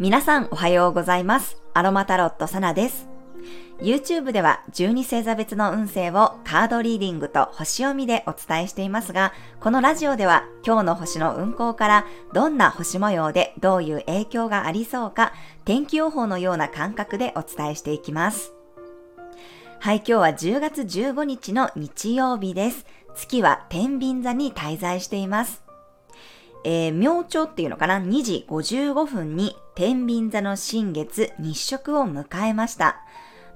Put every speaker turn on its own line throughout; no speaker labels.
皆さんおはようございます。アロマタロットサナです。YouTube では12星座別の運勢をカードリーディングと星読みでお伝えしていますが、このラジオでは今日の星の運行からどんな星模様でどういう影響がありそうか、天気予報のような感覚でお伝えしていきます。はい、今日は10月15日の日曜日です。月は天秤座に滞在しています。えー、明朝っていうのかな ?2 時55分に天秤座の新月日食を迎えました。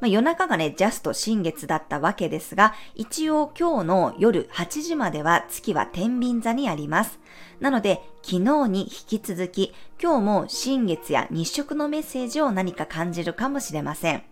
まあ、夜中がね、ジャスト新月だったわけですが、一応今日の夜8時までは月は天秤座にあります。なので、昨日に引き続き、今日も新月や日食のメッセージを何か感じるかもしれません。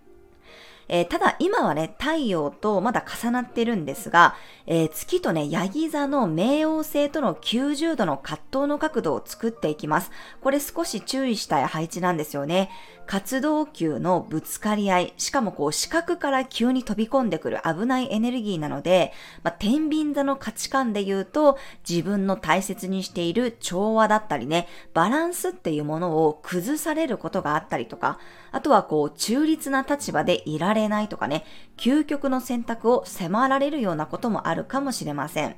えー、ただ今はね、太陽とまだ重なってるんですが、えー、月とね、ヤギ座の冥王星との90度の葛藤の角度を作っていきます。これ少し注意したい配置なんですよね。活動球のぶつかり合い、しかもこう視覚から急に飛び込んでくる危ないエネルギーなので、まあ、天秤座の価値観で言うと、自分の大切にしている調和だったりね、バランスっていうものを崩されることがあったりとか、あとはこう中立な立場でいられれないとかね、究極の選択を迫られるようなこともあるかもしれません。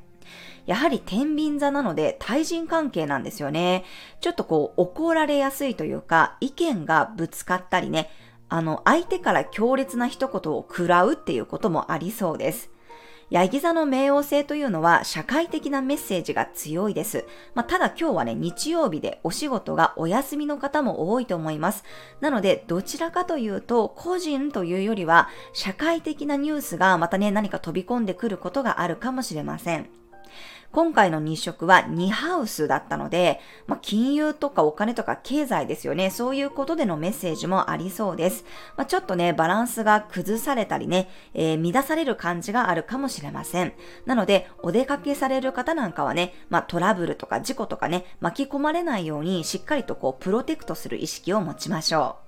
やはり天秤座なので対人関係なんですよね。ちょっとこう怒られやすいというか、意見がぶつかったりね、あの、相手から強烈な一言を喰らうっていうこともありそうです。ヤギ座の冥王星というのは社会的なメッセージが強いです。まあ、ただ今日はね、日曜日でお仕事がお休みの方も多いと思います。なので、どちらかというと、個人というよりは、社会的なニュースがまたね、何か飛び込んでくることがあるかもしれません。今回の日食は2ハウスだったので、まあ、金融とかお金とか経済ですよね。そういうことでのメッセージもありそうです。まあ、ちょっとね、バランスが崩されたりね、えー、乱される感じがあるかもしれません。なので、お出かけされる方なんかはね、まあ、トラブルとか事故とかね、巻き込まれないようにしっかりとこう、プロテクトする意識を持ちましょう。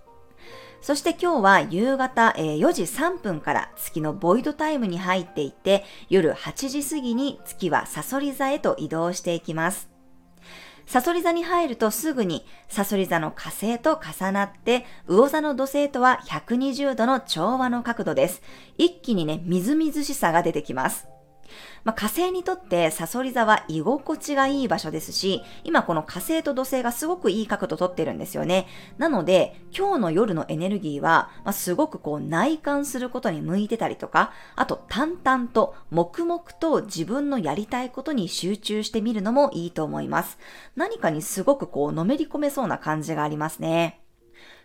そして今日は夕方4時3分から月のボイドタイムに入っていて夜8時過ぎに月はサソリ座へと移動していきます。サソリ座に入るとすぐにサソリ座の火星と重なって、魚座の土星とは120度の調和の角度です。一気にね、みずみずしさが出てきます。まあ、火星にとってサソリ座は居心地がいい場所ですし、今この火星と土星がすごくいい角度とってるんですよね。なので、今日の夜のエネルギーは、まあ、すごくこう内観することに向いてたりとか、あと淡々と黙々と自分のやりたいことに集中してみるのもいいと思います。何かにすごくこうのめり込めそうな感じがありますね。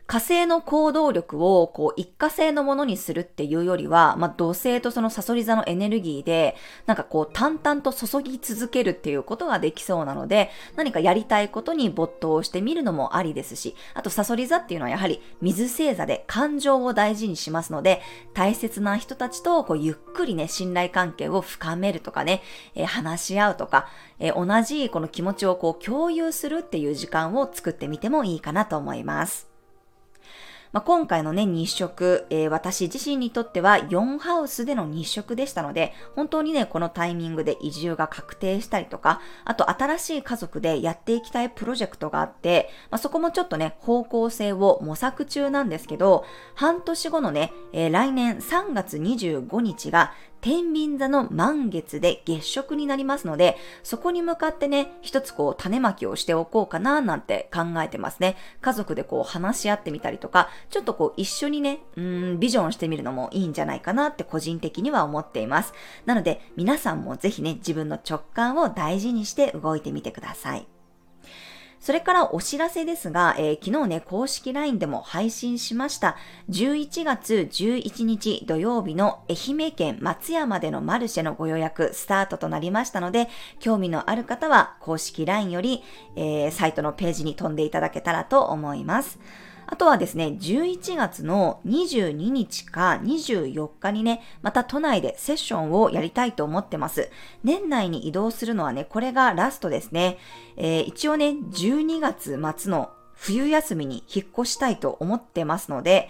火星の行動力をこう一過性のものにするっていうよりは、まあ、土星とそのサソリ座のエネルギーで、なんかこう淡々と注ぎ続けるっていうことができそうなので、何かやりたいことに没頭してみるのもありですし、あとサソリ座っていうのはやはり水星座で感情を大事にしますので、大切な人たちとこうゆっくりね、信頼関係を深めるとかね、えー、話し合うとか、えー、同じこの気持ちをこう共有するっていう時間を作ってみてもいいかなと思います。まあ、今回のね、日食、えー、私自身にとっては4ハウスでの日食でしたので、本当にね、このタイミングで移住が確定したりとか、あと新しい家族でやっていきたいプロジェクトがあって、まあ、そこもちょっとね、方向性を模索中なんですけど、半年後のね、えー、来年3月25日が天秤座の満月で月食になりますので、そこに向かってね、一つこう種まきをしておこうかななんて考えてますね。家族でこう話し合ってみたりとか、ちょっとこう一緒にね、うん、ビジョンしてみるのもいいんじゃないかなって個人的には思っています。なので、皆さんもぜひね、自分の直感を大事にして動いてみてください。それからお知らせですが、えー、昨日ね、公式 LINE でも配信しました。11月11日土曜日の愛媛県松山でのマルシェのご予約スタートとなりましたので、興味のある方は公式 LINE より、えー、サイトのページに飛んでいただけたらと思います。あとはですね、11月の22日か24日にね、また都内でセッションをやりたいと思ってます。年内に移動するのはね、これがラストですね。えー、一応ね、12月末の冬休みに引っ越したいと思ってますので、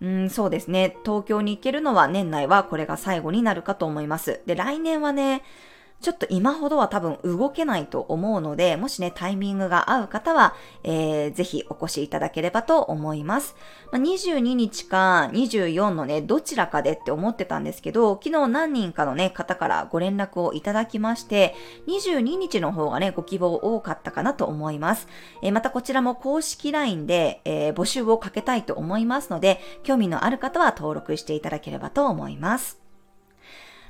うん、そうですね。東京に行けるのは年内はこれが最後になるかと思います。で、来年はね、ちょっと今ほどは多分動けないと思うので、もしね、タイミングが合う方は、えー、ぜひお越しいただければと思います。まあ、22日か24のね、どちらかでって思ってたんですけど、昨日何人かのね、方からご連絡をいただきまして、22日の方がね、ご希望多かったかなと思います。えー、またこちらも公式 LINE で、えー、募集をかけたいと思いますので、興味のある方は登録していただければと思います。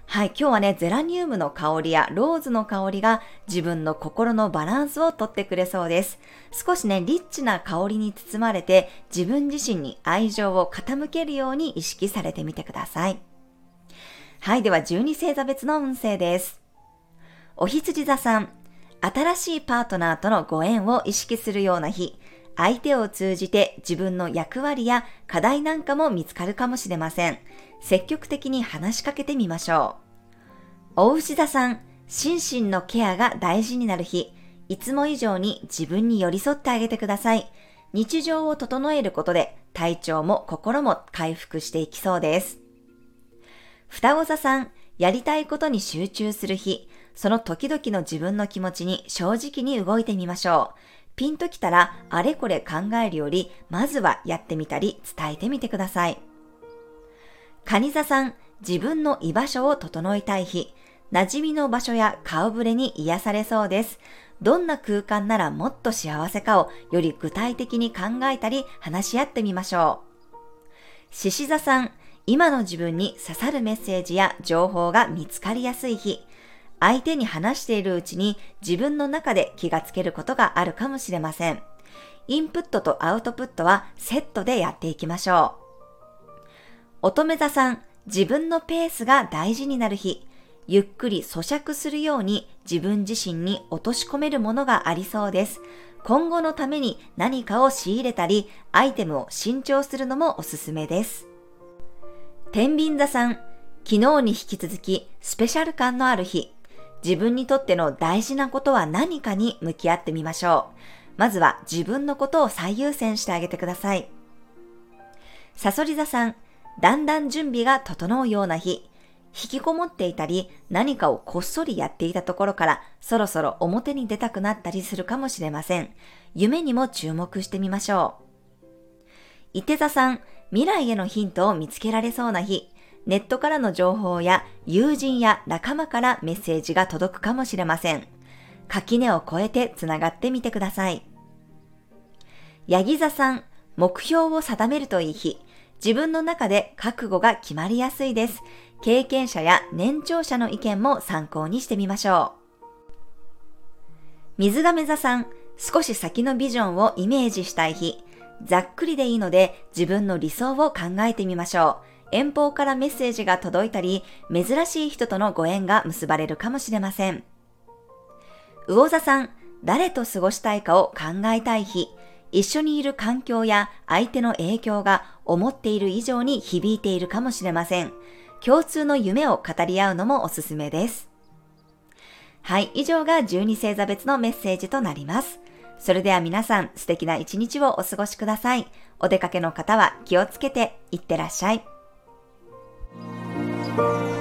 はい、今日はね、ゼラニウムの香りやローズの香りが自分の心のバランスをとってくれそうです。少しね、リッチな香りに包まれて自分自身に愛情を傾けるように意識されてみてください。はい、では12星座別の運勢です。お羊座さん、新しいパートナーとのご縁を意識するような日、相手を通じて自分の役割や課題なんかも見つかるかもしれません。積極的に話しかけてみましょう。お牛座さん、心身のケアが大事になる日、いつも以上に自分に寄り添ってあげてください。日常を整えることで体調も心も回復していきそうです。双子座さん、やりたいことに集中する日、その時々の自分の気持ちに正直に動いてみましょう。ピンときたらあれこれ考えるより、まずはやってみたり伝えてみてください。カニ座さん、自分の居場所を整えたい日、馴染みの場所や顔ぶれに癒されそうです。どんな空間ならもっと幸せかをより具体的に考えたり話し合ってみましょう。獅子座さん、今の自分に刺さるメッセージや情報が見つかりやすい日、相手に話しているうちに自分の中で気がつけることがあるかもしれません。インプットとアウトプットはセットでやっていきましょう。乙女座さん、自分のペースが大事になる日、ゆっくり咀嚼するように自分自身に落とし込めるものがありそうです。今後のために何かを仕入れたり、アイテムを新調するのもおすすめです。天秤座さん、昨日に引き続きスペシャル感のある日、自分にとっての大事なことは何かに向き合ってみましょう。まずは自分のことを最優先してあげてください。サソリ座さん、だんだん準備が整うような日、引きこもっていたり、何かをこっそりやっていたところから、そろそろ表に出たくなったりするかもしれません。夢にも注目してみましょう。伊手座さん、未来へのヒントを見つけられそうな日、ネットからの情報や友人や仲間からメッセージが届くかもしれません。垣根を越えてつながってみてください。ヤギ座さん、目標を定めるといい日。自分の中で覚悟が決まりやすいです。経験者や年長者の意見も参考にしてみましょう。水亀座さん、少し先のビジョンをイメージしたい日。ざっくりでいいので自分の理想を考えてみましょう。遠方からメッセージが届いたり、珍しい人とのご縁が結ばれるかもしれません。魚座さん、誰と過ごしたいかを考えたい日、一緒にいる環境や相手の影響が思っている以上に響いているかもしれません。共通の夢を語り合うのもおすすめです。はい、以上が12星座別のメッセージとなります。それでは皆さん素敵な一日をお過ごしください。お出かけの方は気をつけていってらっしゃい。嗯。